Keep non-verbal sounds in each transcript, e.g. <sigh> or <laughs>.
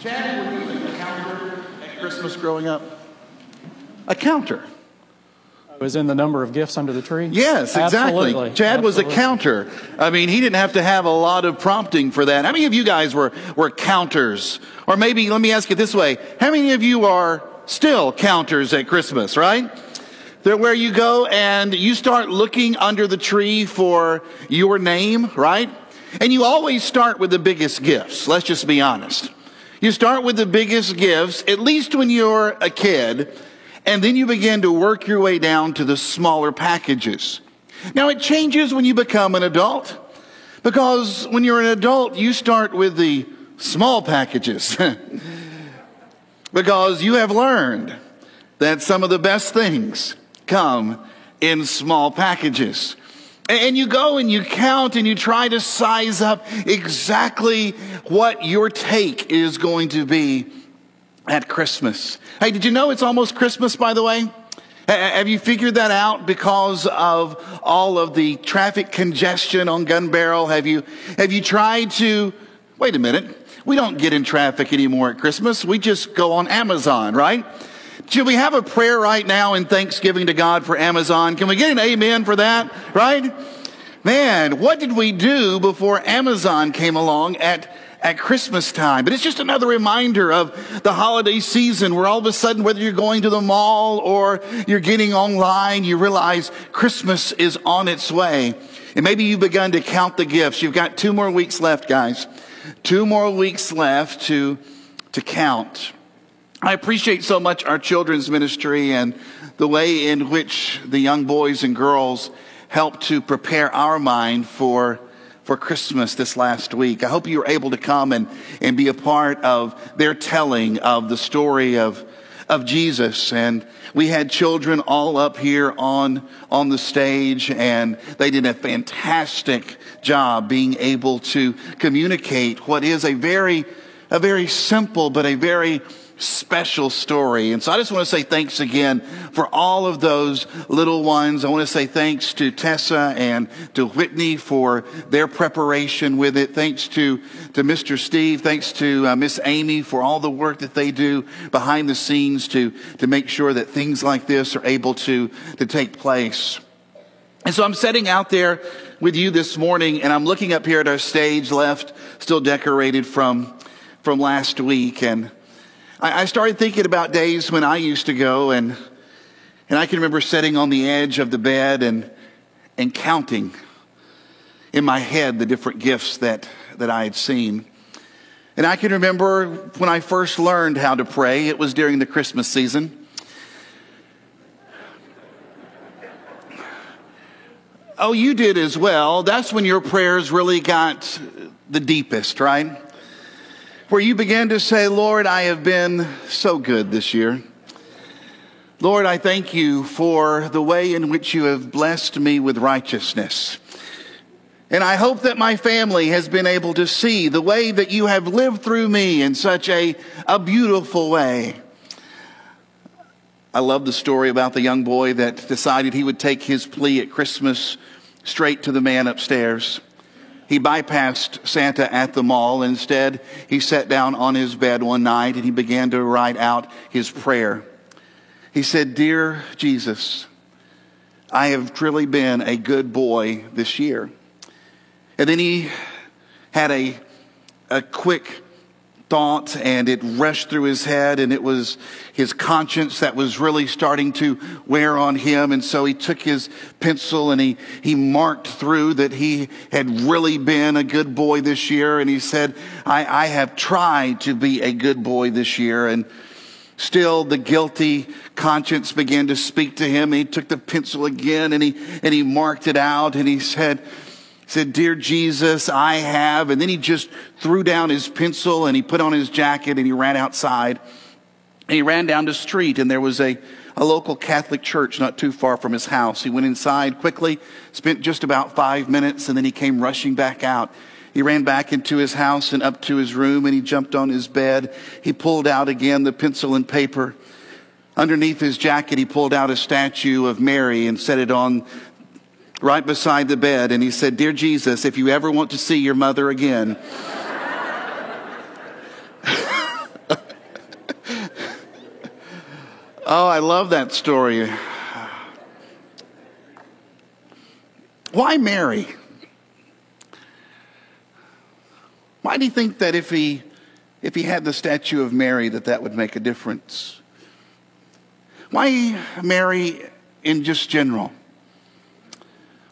Chad, were you a counter at Christmas growing up? A counter. Was in the number of gifts under the tree? Yes, exactly. Absolutely. Chad was a counter. I mean, he didn't have to have a lot of prompting for that. How many of you guys were, were counters? Or maybe, let me ask it this way. How many of you are still counters at Christmas, right? They're where you go and you start looking under the tree for your name, right? And you always start with the biggest gifts. Let's just be honest. You start with the biggest gifts, at least when you're a kid, and then you begin to work your way down to the smaller packages. Now it changes when you become an adult, because when you're an adult, you start with the small packages. <laughs> because you have learned that some of the best things come in small packages. And you go and you count and you try to size up exactly what your take is going to be at Christmas. Hey, did you know it's almost Christmas, by the way? Have you figured that out because of all of the traffic congestion on Gun Barrel? Have you, have you tried to, wait a minute, we don't get in traffic anymore at Christmas. We just go on Amazon, right? Should we have a prayer right now in thanksgiving to God for Amazon? Can we get an amen for that, right? Man, what did we do before Amazon came along at at Christmas time. But it's just another reminder of the holiday season where all of a sudden, whether you're going to the mall or you're getting online, you realize Christmas is on its way. And maybe you've begun to count the gifts. You've got two more weeks left, guys. Two more weeks left to, to count. I appreciate so much our children's ministry and the way in which the young boys and girls help to prepare our mind for for Christmas this last week. I hope you were able to come and, and be a part of their telling of the story of, of Jesus. And we had children all up here on, on the stage and they did a fantastic job being able to communicate what is a very, a very simple, but a very special story. And so I just want to say thanks again for all of those little ones. I want to say thanks to Tessa and to Whitney for their preparation with it. Thanks to, to Mr. Steve. Thanks to uh, Miss Amy for all the work that they do behind the scenes to, to make sure that things like this are able to, to take place. And so I'm setting out there with you this morning and I'm looking up here at our stage left, still decorated from, from last week. And I, I started thinking about days when I used to go and, and I can remember sitting on the edge of the bed and, and counting in my head the different gifts that, that I had seen. And I can remember when I first learned how to pray, it was during the Christmas season. Oh, you did as well. That's when your prayers really got the deepest, right? Where you begin to say, Lord, I have been so good this year. Lord, I thank you for the way in which you have blessed me with righteousness. And I hope that my family has been able to see the way that you have lived through me in such a, a beautiful way. I love the story about the young boy that decided he would take his plea at Christmas straight to the man upstairs. He bypassed Santa at the mall. Instead, he sat down on his bed one night and he began to write out his prayer. He said, Dear Jesus, I have really been a good boy this year. And then he had a, a quick thought and it rushed through his head and it was his conscience that was really starting to wear on him. And so he took his pencil and he he marked through that he had really been a good boy this year. And he said i i have tried to be a good boy this year. And Still, the guilty conscience began to speak to him. He took the pencil again and he, and he marked it out and he said, said, Dear Jesus, I have. And then he just threw down his pencil and he put on his jacket and he ran outside. And he ran down the street and there was a, a local Catholic church not too far from his house. He went inside quickly, spent just about five minutes, and then he came rushing back out. He ran back into his house and up to his room and he jumped on his bed. He pulled out again the pencil and paper. Underneath his jacket, he pulled out a statue of Mary and set it on right beside the bed, and he said, Dear Jesus, if you ever want to see your mother again, <laughs> Oh, I love that story. Why Mary? Why do you think that if he if he had the statue of Mary that that would make a difference? Why Mary in just general?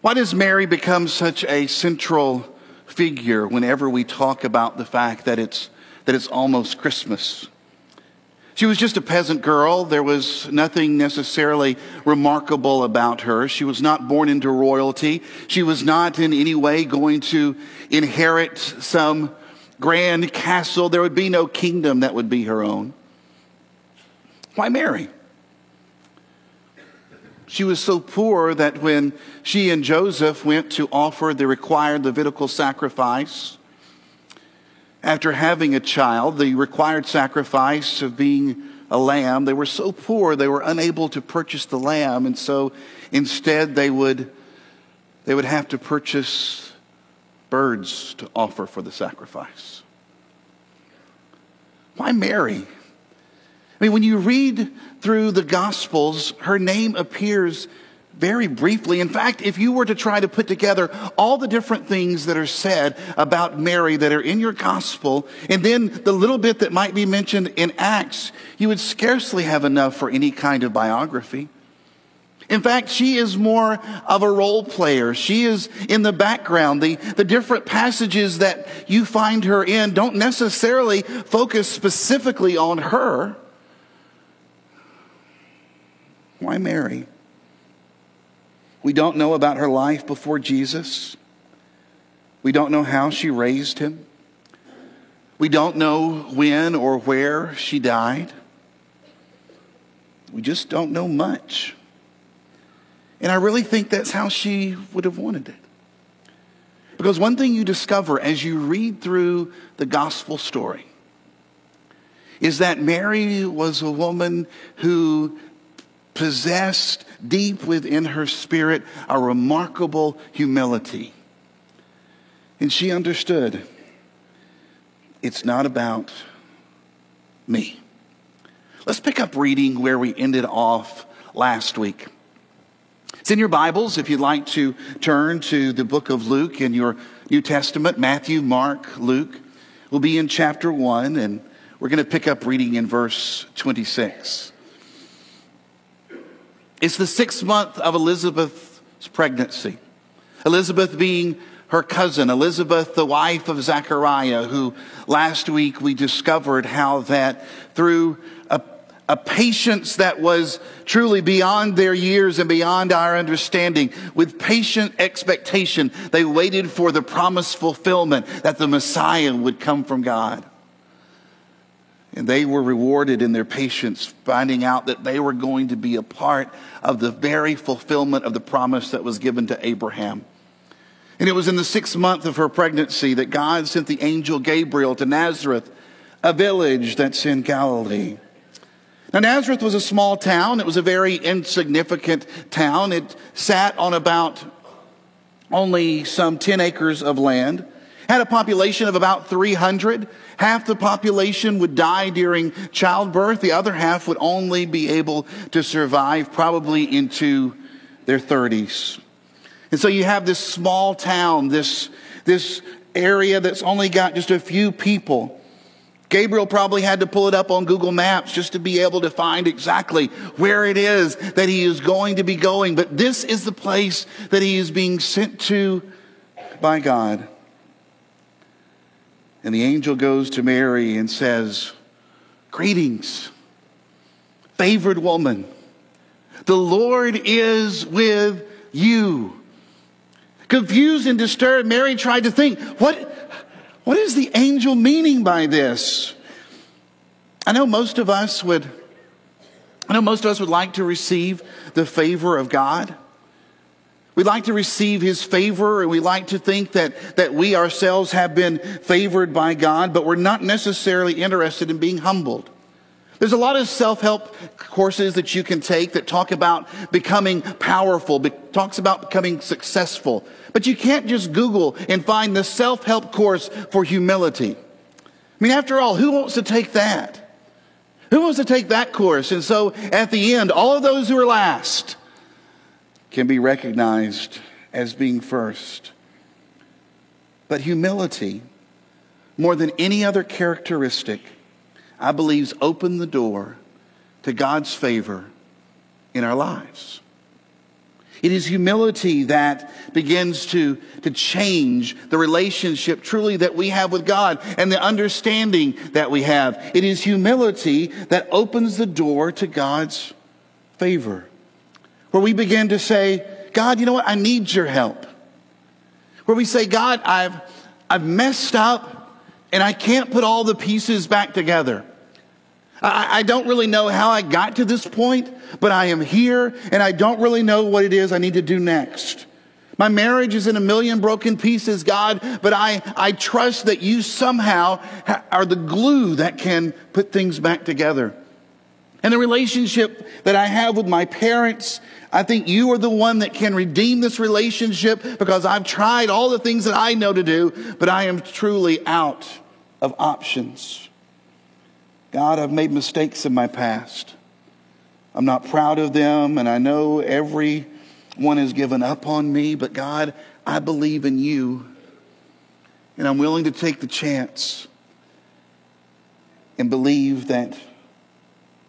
Why does Mary become such a central figure whenever we talk about the fact that it's that it's almost Christmas? She was just a peasant girl. There was nothing necessarily remarkable about her. She was not born into royalty. She was not in any way going to inherit some grand castle. There would be no kingdom that would be her own. Why Mary? She was so poor that when she and Joseph went to offer the required Levitical sacrifice, after having a child, the required sacrifice of being a lamb, they were so poor they were unable to purchase the lamb, and so instead they would they would have to purchase birds to offer for the sacrifice. Why Mary? I mean, when you read through the Gospels, her name appears very briefly. In fact, if you were to try to put together all the different things that are said about Mary that are in your gospel, and then the little bit that might be mentioned in Acts, you would scarcely have enough for any kind of biography. In fact, she is more of a role player. She is in the background. The, the different passages that you find her in don't necessarily focus specifically on her. Why Mary? We don't know about her life before Jesus. We don't know how she raised him. We don't know when or where she died. We just don't know much. And I really think that's how she would have wanted it. Because one thing you discover as you read through the gospel story is that Mary was a woman who possessed deep within her spirit a remarkable humility. And she understood it's not about me. Let's pick up reading where we ended off last week. It's in your Bibles if you'd like to turn to the book of Luke in your New Testament Matthew, Mark, Luke. We'll be in chapter 1, and we're going to pick up reading in verse 26. It's the sixth month of Elizabeth's pregnancy. Elizabeth being her cousin, Elizabeth, the wife of Zechariah, who last week we discovered how that through a, a patience that was truly beyond their years and beyond our understanding, with patient expectation, they waited for the promised fulfillment that the Messiah would come from God. And they were rewarded in their patience, finding out that they were going to be a part of the very fulfillment of the promise that was given to Abraham. And it was in the sixth month of her pregnancy that God sent the angel Gabriel to Nazareth, a village that's in Galilee. Now, Nazareth was a small town. It was a very insignificant town. It sat on about only some 10 acres of land, had a population of about 300. Half the population would die during childbirth. The other half would only be able to survive probably into their 30s. And so you have this small town, this, this area that's only got just a few people. Gabriel probably had to pull it up on Google Maps just to be able to find exactly where it is that he is going to be going. But this is the place that he is being sent to by God. And the angel goes to Mary and says, Greetings, favored woman. The Lord is with you. Confused and disturbed, Mary tried to think, what, what is the angel meaning by this? I know most of us would, I know most of us would like to receive the favor of God. We like to receive his favor and we like to think that, that we ourselves have been favored by God, but we're not necessarily interested in being humbled. There's a lot of self-help courses that you can take that talk about becoming powerful, be, talks about becoming successful. But you can't just Google and find the self-help course for humility. I mean, after all, who wants to take that? Who wants to take that course? And so at the end, all of those who are last can be recognized as being first. But humility, more than any other characteristic, I believe, opened the door to God's favor in our lives. It is humility that begins to, to change the relationship truly that we have with God and the understanding that we have. It is humility that opens the door to God's favor. Where we begin to say, God, you know what? I need your help. Where we say, God, I've, I've messed up and I can't put all the pieces back together. I, I don't really know how I got to this point, but I am here and I don't really know what it is I need to do next. My marriage is in a million broken pieces, God, but I, I trust that you somehow are the glue that can put things back together. And the relationship that I have with my parents, I think you are the one that can redeem this relationship because I've tried all the things that I know to do, but I am truly out of options. God, I've made mistakes in my past. I'm not proud of them, and I know everyone has given up on me, but God, I believe in you, and I'm willing to take the chance and believe that,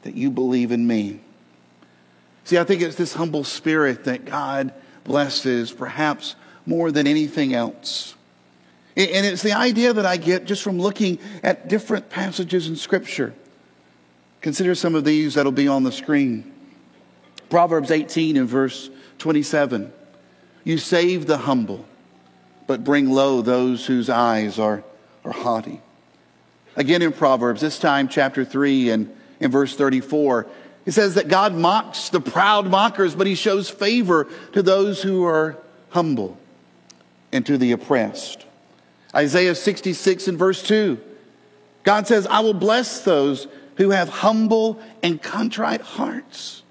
that you believe in me. See, I think it's this humble spirit that God blesses perhaps more than anything else. And it's the idea that I get just from looking at different passages in Scripture. Consider some of these that'll be on the screen. Proverbs 18 and verse 27. You save the humble, but bring low those whose eyes are, are haughty. Again in Proverbs, this time chapter 3 and in verse 34, it says that God mocks the proud mockers, but he shows favor to those who are humble and to the oppressed. Isaiah 66 and verse 2. God says, I will bless those who have humble and contrite hearts.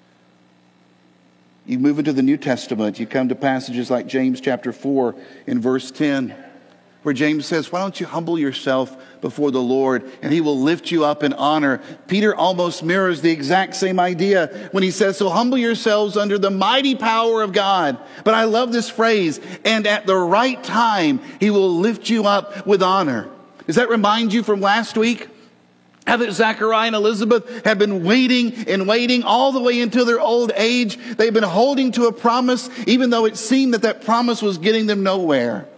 You move into the New Testament, you come to passages like James chapter 4 in verse 10, where James says, Why don't you humble yourself before the Lord and he will lift you up in honor? Peter almost mirrors the exact same idea when he says, So humble yourselves under the mighty power of God. But I love this phrase, and at the right time he will lift you up with honor. Does that remind you from last week? How that Zachariah and Elizabeth have been waiting and waiting all the way into their old age. They've been holding to a promise, even though it seemed that that promise was getting them nowhere.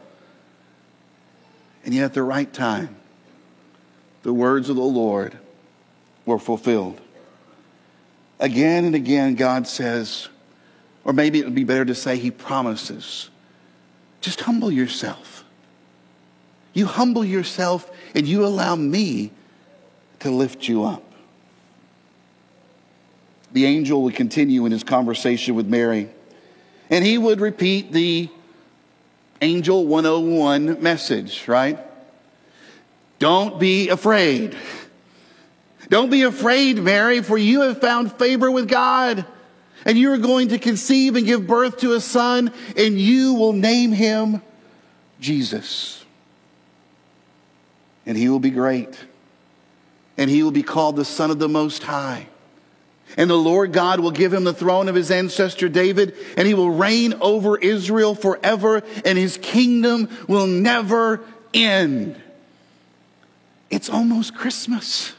And yet, at the right time, the words of the Lord were fulfilled. Again and again, God says, or maybe it would be better to say, He promises, just humble yourself. You humble yourself and you allow me to lift you up. The angel would continue in his conversation with Mary, and he would repeat the Angel 101 message, right? Don't be afraid. Don't be afraid, Mary, for you have found favor with God. And you are going to conceive and give birth to a son, and you will name him Jesus. And he will be great and he will be called the Son of the Most High. And the Lord God will give him the throne of his ancestor David, and he will reign over Israel forever, and his kingdom will never end. It's almost Christmas.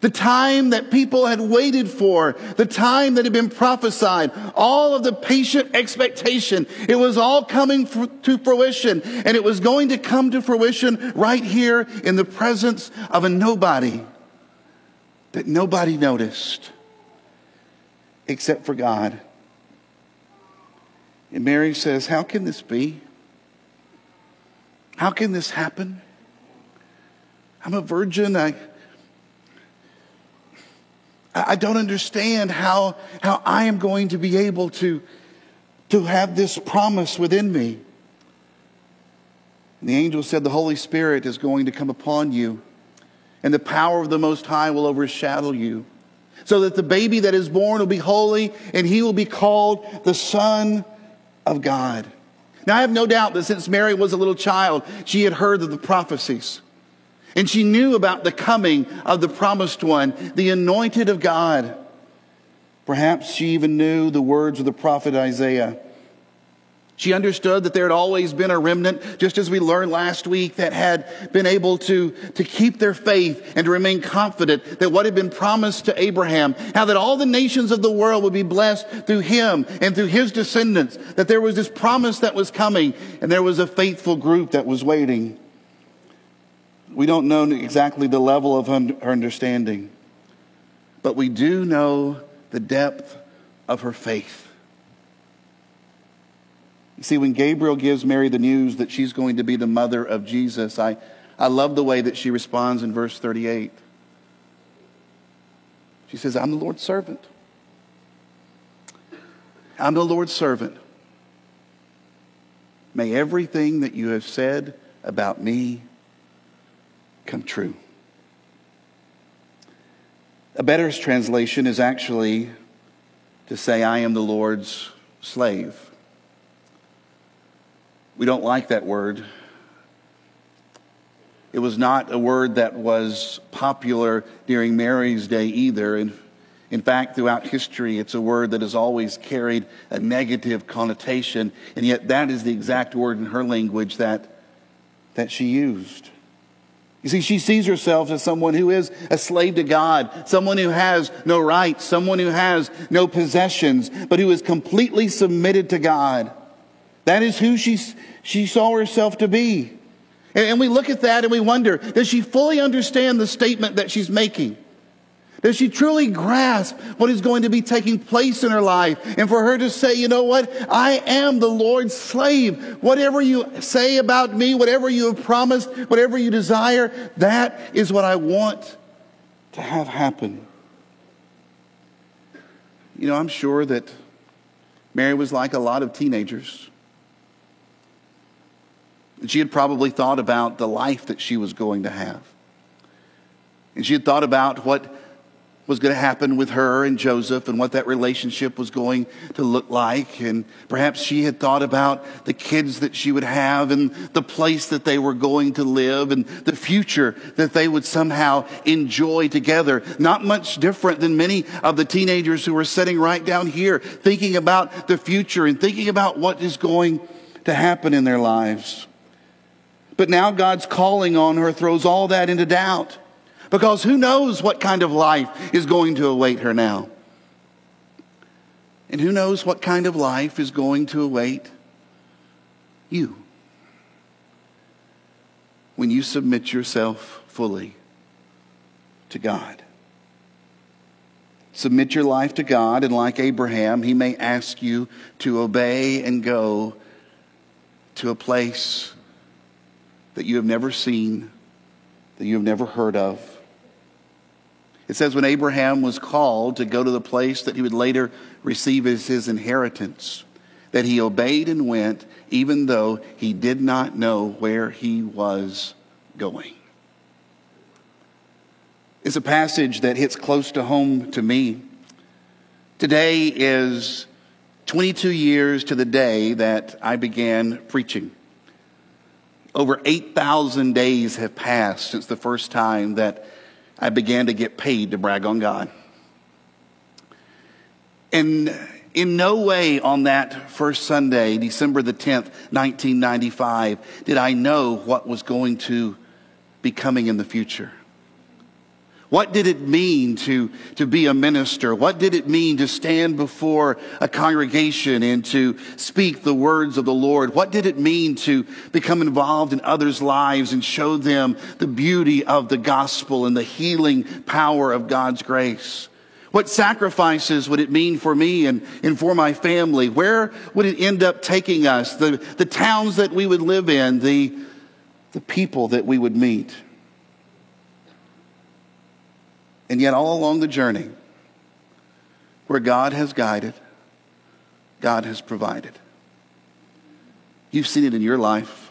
The time that people had waited for, the time that had been prophesied, all of the patient expectation, it was all coming to fruition. And it was going to come to fruition right here in the presence of a nobody that nobody noticed except for God. And Mary says, How can this be? How can this happen? I'm a virgin. I I don't understand how, how I am going to be able to, to have this promise within me. And the angel said, The Holy Spirit is going to come upon you, and the power of the Most High will overshadow you, so that the baby that is born will be holy, and he will be called the Son of God. Now, I have no doubt that since Mary was a little child, she had heard of the prophecies. And she knew about the coming of the promised one, the anointed of God. Perhaps she even knew the words of the prophet Isaiah. She understood that there had always been a remnant, just as we learned last week, that had been able to, to keep their faith and to remain confident that what had been promised to Abraham, how that all the nations of the world would be blessed through him and through his descendants, that there was this promise that was coming and there was a faithful group that was waiting. We don't know exactly the level of her understanding, but we do know the depth of her faith. You see, when Gabriel gives Mary the news that she's going to be the mother of Jesus, I, I love the way that she responds in verse 38. She says, I'm the Lord's servant. I'm the Lord's servant. May everything that you have said about me come true. A better translation is actually to say, I am the Lord's slave. We don't like that word. It was not a word that was popular during Mary's day either. In, in fact, throughout history, it's a word that has always carried a negative connotation, and yet that is the exact word in her language that, that she used. You see, she sees herself as someone who is a slave to God, someone who has no rights, someone who has no possessions, but who is completely submitted to God. That is who she, she saw herself to be. And, and we look at that and we wonder, does she fully understand the statement that she's making? Does she truly grasp what is going to be taking place in her life? And for her to say, you know what? I am the Lord's slave. Whatever you say about me, whatever you have promised, whatever you desire, that is what I want to have happen. You know, I'm sure that Mary was like a lot of teenagers. She had probably thought about the life that she was going to have. And she had thought about what was going to happen with her and Joseph and what that relationship was going to look like. And perhaps she had thought about the kids that she would have and the place that they were going to live and the future that they would somehow enjoy together. Not much different than many of the teenagers who are sitting right down here thinking about the future and thinking about what is going to happen in their lives. But now God's calling on her throws all that into doubt because who knows what kind of life is going to await her now? And who knows what kind of life is going to await you when you submit yourself fully to God. Submit your life to God, and like Abraham, he may ask you to obey and go to a place that you have never seen, that you have never heard of. It says when Abraham was called to go to the place that he would later receive as his inheritance, that he obeyed and went, even though he did not know where he was going. It's a passage that hits close to home to me. Today is 22 years to the day that I began preaching. Over 8,000 days have passed since the first time that I began to get paid to brag on God. And in no way on that first Sunday, December the 10th, 1995, did I know what was going to be coming in the future. What did it mean to, to be a minister? What did it mean to stand before a congregation and to speak the words of the Lord? What did it mean to become involved in others' lives and show them the beauty of the gospel and the healing power of God's grace? What sacrifices would it mean for me and, and for my family? Where would it end up taking us? The, the towns that we would live in, the, the people that we would meet. And yet, all along the journey, where God has guided, God has provided. You've seen it in your life.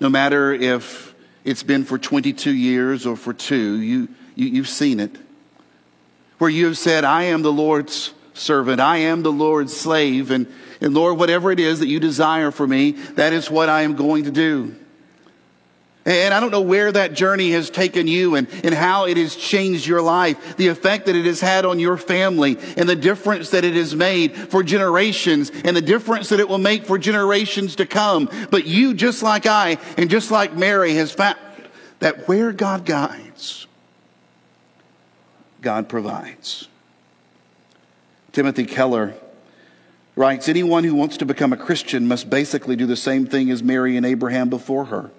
No matter if it's been for 22 years or for two, you, you, you've seen it. Where you have said, I am the Lord's servant, I am the Lord's slave, and, and Lord, whatever it is that you desire for me, that is what I am going to do. And I don't know where that journey has taken you and, and how it has changed your life, the effect that it has had on your family, and the difference that it has made for generations, and the difference that it will make for generations to come. But you, just like I, and just like Mary, has found that where God guides, God provides. Timothy Keller writes Anyone who wants to become a Christian must basically do the same thing as Mary and Abraham before her.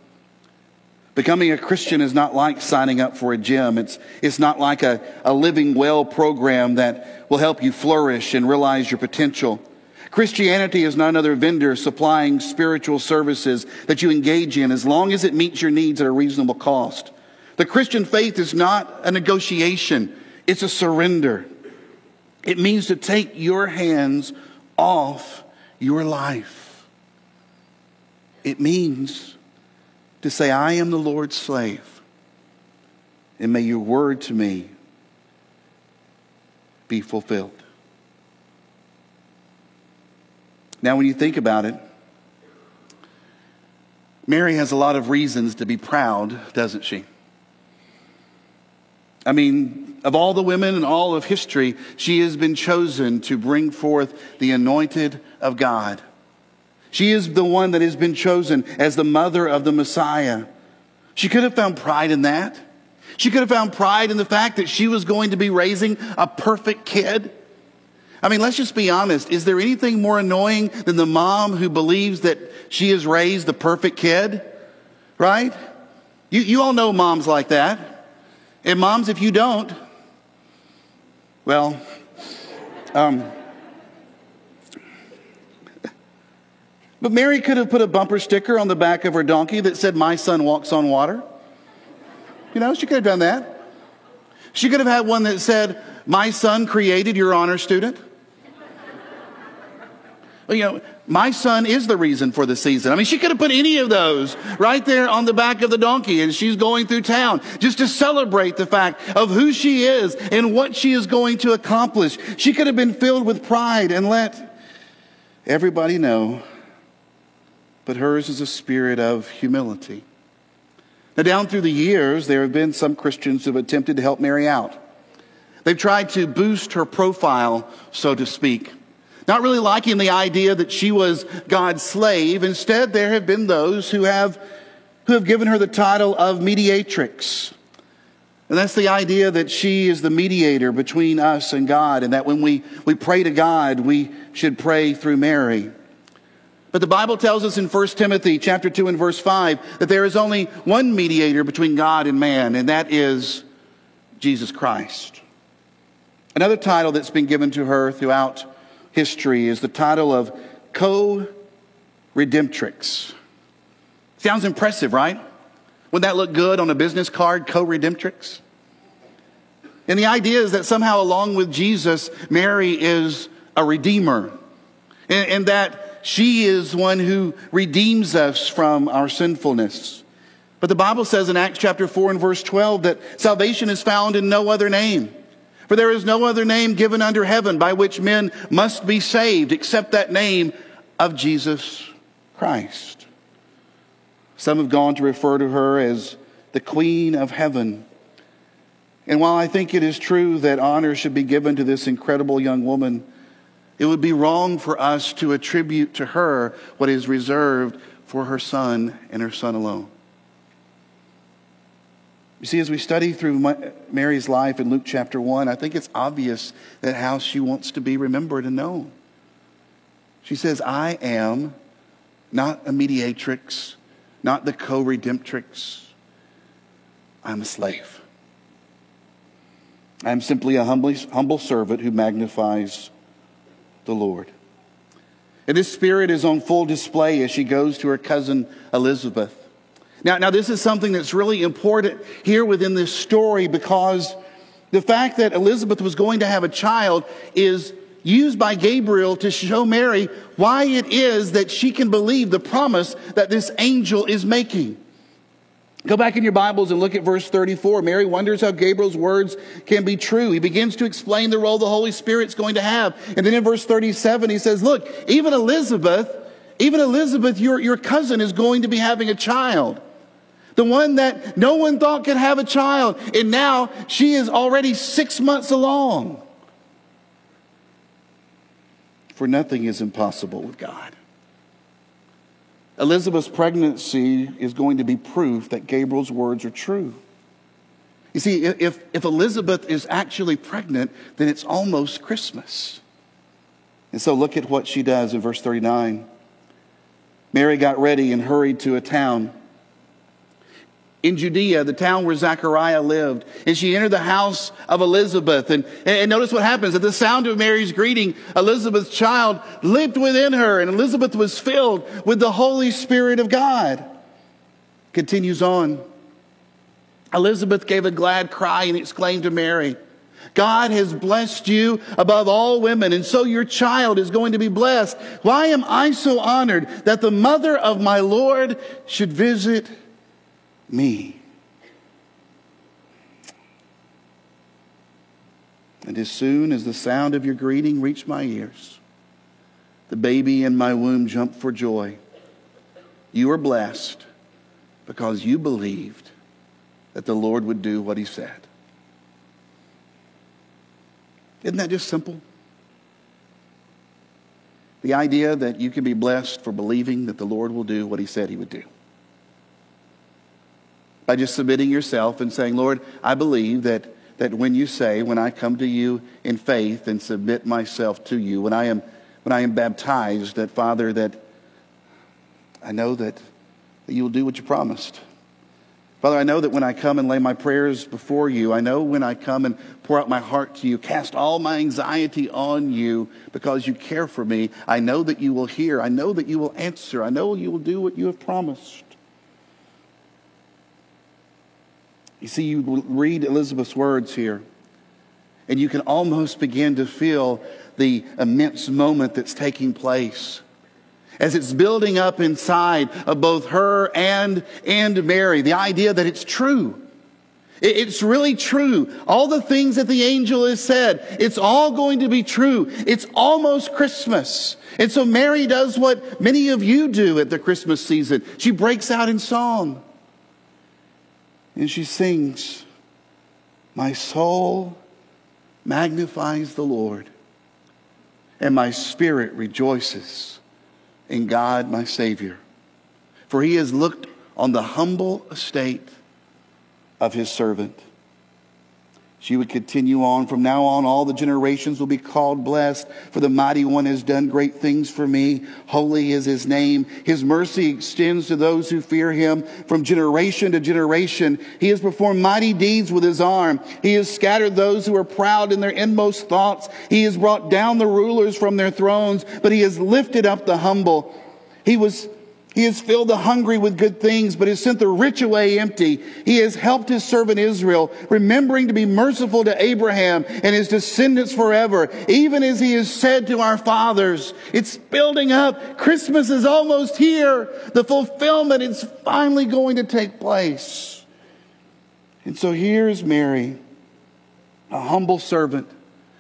Becoming a Christian is not like signing up for a gym. It's, it's not like a, a living well program that will help you flourish and realize your potential. Christianity is not another vendor supplying spiritual services that you engage in as long as it meets your needs at a reasonable cost. The Christian faith is not a negotiation, it's a surrender. It means to take your hands off your life. It means to say, I am the Lord's slave, and may your word to me be fulfilled. Now, when you think about it, Mary has a lot of reasons to be proud, doesn't she? I mean, of all the women in all of history, she has been chosen to bring forth the anointed of God. She is the one that has been chosen as the mother of the Messiah. She could have found pride in that. She could have found pride in the fact that she was going to be raising a perfect kid. I mean, let's just be honest. Is there anything more annoying than the mom who believes that she has raised the perfect kid? Right? You, you all know moms like that. And moms, if you don't, well, um, But Mary could have put a bumper sticker on the back of her donkey that said, My son walks on water. You know, she could have done that. She could have had one that said, My son created your honor student. Well, you know, my son is the reason for the season. I mean, she could have put any of those right there on the back of the donkey and she's going through town just to celebrate the fact of who she is and what she is going to accomplish. She could have been filled with pride and let everybody know but hers is a spirit of humility. Now, down through the years, there have been some Christians who have attempted to help Mary out. They've tried to boost her profile, so to speak. Not really liking the idea that she was God's slave. Instead, there have been those who have, who have given her the title of mediatrix. And that's the idea that she is the mediator between us and God, and that when we, we pray to God, we should pray through Mary. But the Bible tells us in 1 Timothy chapter 2 and verse 5 that there is only one mediator between God and man, and that is Jesus Christ. Another title that's been given to her throughout history is the title of co-redemptrix. Sounds impressive, right? Wouldn't that look good on a business card, co-redemptrix? And the idea is that somehow along with Jesus, Mary is a redeemer. And, and that she is one who redeems us from our sinfulness. But the Bible says in Acts chapter 4 and verse 12 that salvation is found in no other name. For there is no other name given under heaven by which men must be saved except that name of Jesus Christ. Some have gone to refer to her as the Queen of Heaven. And while I think it is true that honor should be given to this incredible young woman, it would be wrong for us to attribute to her what is reserved for her son and her son alone. You see, as we study through Mary's life in Luke chapter 1, I think it's obvious that how she wants to be remembered and known. She says, I am not a mediatrix, not the co redemptrix. I'm a slave. I'm simply a humble, humble servant who magnifies the Lord. And this spirit is on full display as she goes to her cousin Elizabeth. Now, now, this is something that's really important here within this story because the fact that Elizabeth was going to have a child is used by Gabriel to show Mary why it is that she can believe the promise that this angel is making. Go back in your Bibles and look at verse 34. Mary wonders how Gabriel's words can be true. He begins to explain the role the Holy Spirit's going to have. And then in verse 37, he says, Look, even Elizabeth, even Elizabeth, your, your cousin, is going to be having a child. the one that no one thought could have a child, and now she is already six months along. For nothing is impossible with God. Elizabeth's pregnancy is going to be proof that Gabriel's words are true. You see, if, if Elizabeth is actually pregnant, then it's almost Christmas. And so look at what she does in verse 39. Mary got ready and hurried to a town in Judea, the town where Zechariah lived. And she entered the house of Elizabeth. And, and notice what happens. At the sound of Mary's greeting, Elizabeth's child leaped within her, and Elizabeth was filled with the Holy Spirit of God. Continues on. Elizabeth gave a glad cry and exclaimed to Mary, God has blessed you above all women, and so your child is going to be blessed. Why am I so honored that the mother of my Lord should visit me. And as soon as the sound of your greeting reached my ears, the baby in my womb jumped for joy. You are blessed because you believed that the Lord would do what he said. Isn't that just simple? The idea that you can be blessed for believing that the Lord will do what he said he would do by just submitting yourself and saying, Lord, I believe that, that when you say, when I come to you in faith and submit myself to you, when I am, when I am baptized, that Father, that I know that, that you will do what you promised. Father, I know that when I come and lay my prayers before you, I know when I come and pour out my heart to you, cast all my anxiety on you because you care for me, I know that you will hear. I know that you will answer. I know you will do what you have promised. You see, you read Elizabeth's words here, and you can almost begin to feel the immense moment that's taking place as it's building up inside of both her and, and Mary. The idea that it's true. It's really true. All the things that the angel has said, it's all going to be true. It's almost Christmas. And so Mary does what many of you do at the Christmas season. She breaks out in song. And she sings, My soul magnifies the Lord, and my spirit rejoices in God my Savior. For he has looked on the humble estate of his servant. She would continue on. From now on, all the generations will be called blessed, for the mighty one has done great things for me. Holy is his name. His mercy extends to those who fear him from generation to generation. He has performed mighty deeds with his arm. He has scattered those who are proud in their inmost thoughts. He has brought down the rulers from their thrones, but he has lifted up the humble. He was he has filled the hungry with good things, but has sent the rich away empty. He has helped his servant Israel, remembering to be merciful to Abraham and his descendants forever, even as he has said to our fathers. It's building up. Christmas is almost here. The fulfillment is finally going to take place. And so here's Mary, a humble servant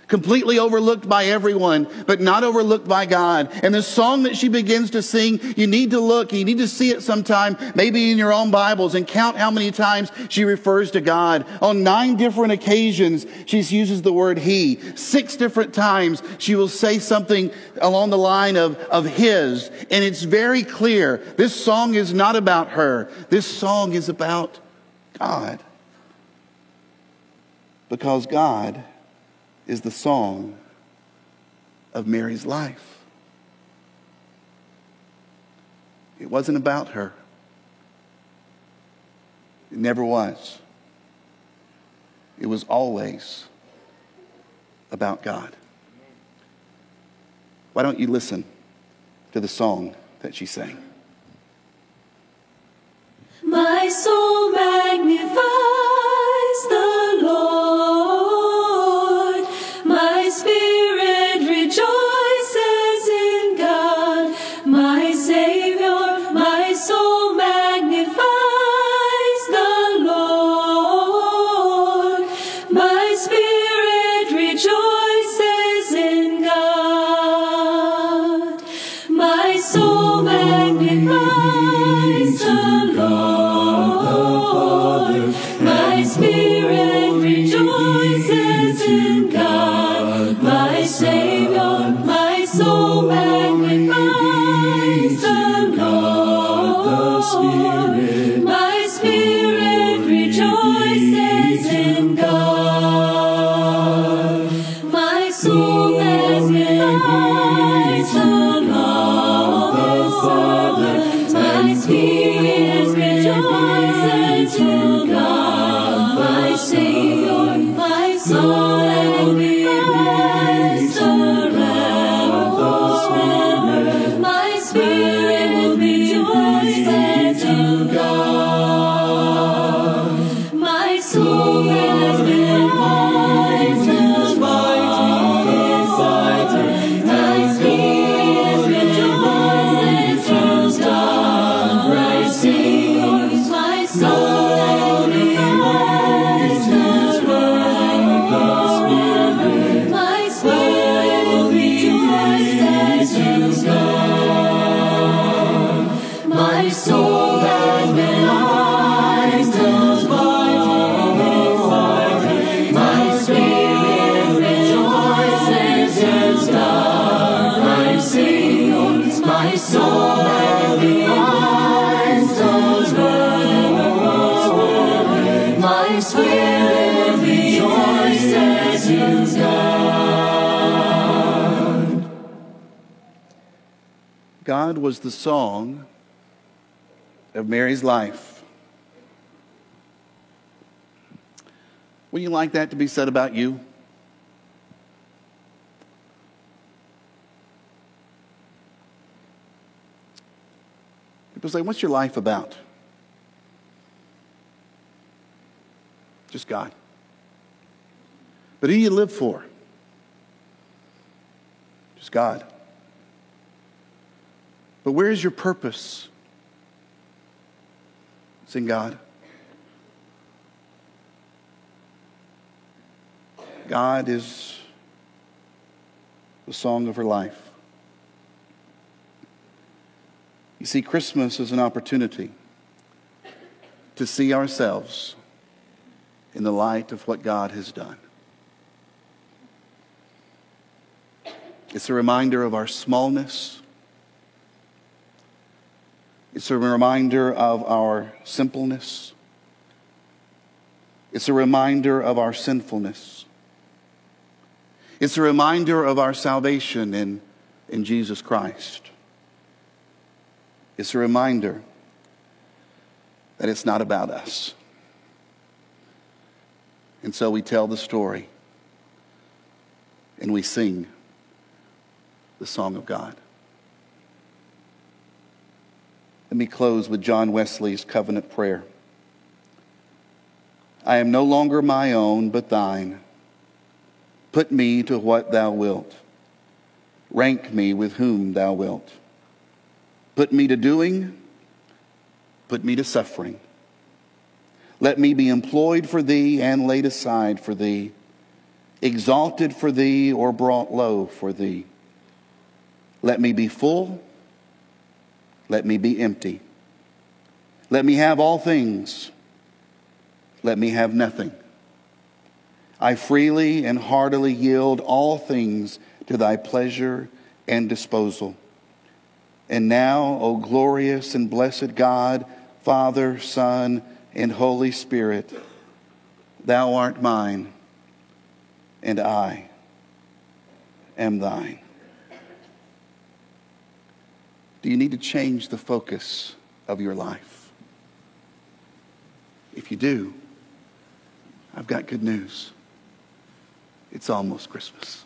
completely overlooked by everyone, but not overlooked by God. And the song that she begins to sing, you need to look, you need to see it sometime, maybe in your own Bibles, and count how many times she refers to God. On nine different occasions, she uses the word He. Six different times, she will say something along the line of, of His. And it's very clear. This song is not about her. This song is about God. Because God is the song of Mary's life. It wasn't about her. It never was. It was always about God. Why don't you listen to the song that she sang? My soul magnifies the Was the song of Mary's life. Would you like that to be said about you? People say, What's your life about? Just God. But who do you live for? Just God. But where is your purpose? It's in God. God is the song of her life. You see, Christmas is an opportunity to see ourselves in the light of what God has done. It's a reminder of our smallness. It's a reminder of our simpleness. It's a reminder of our sinfulness. It's a reminder of our salvation in, in Jesus Christ. It's a reminder that it's not about us. And so we tell the story and we sing the song of God. Let me close with John Wesley's covenant prayer. I am no longer my own, but thine. Put me to what thou wilt. Rank me with whom thou wilt. Put me to doing, put me to suffering. Let me be employed for thee and laid aside for thee, exalted for thee or brought low for thee. Let me be full, let me be empty. Let me have all things, let me have nothing. I freely and heartily yield all things to thy pleasure and disposal. And now, O glorious and blessed God, Father, Son, and Holy Spirit, thou art mine, and I am thine. Do you need to change the focus of your life? If you do, I've got good news. It's almost Christmas.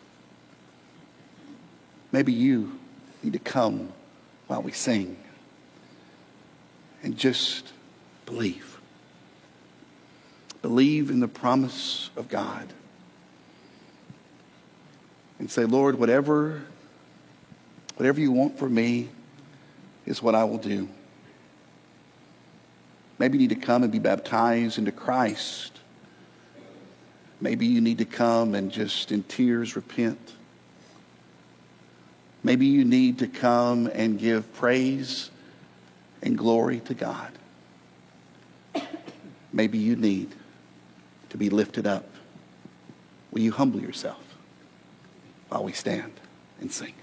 Maybe you need to come while we sing and just believe. Believe in the promise of God. And say, Lord, whatever, whatever you want for me is what I will do. Maybe you need to come and be baptized into Christ. Maybe you need to come and just in tears repent. Maybe you need to come and give praise and glory to God. Maybe you need to be lifted up Will you humble yourself while we stand and sing?